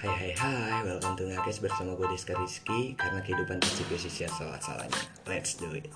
Hai hai hai, welcome to Ngakes bersama gue Deska Rizky Karena kehidupan pasti bisa salah salahnya Let's do it.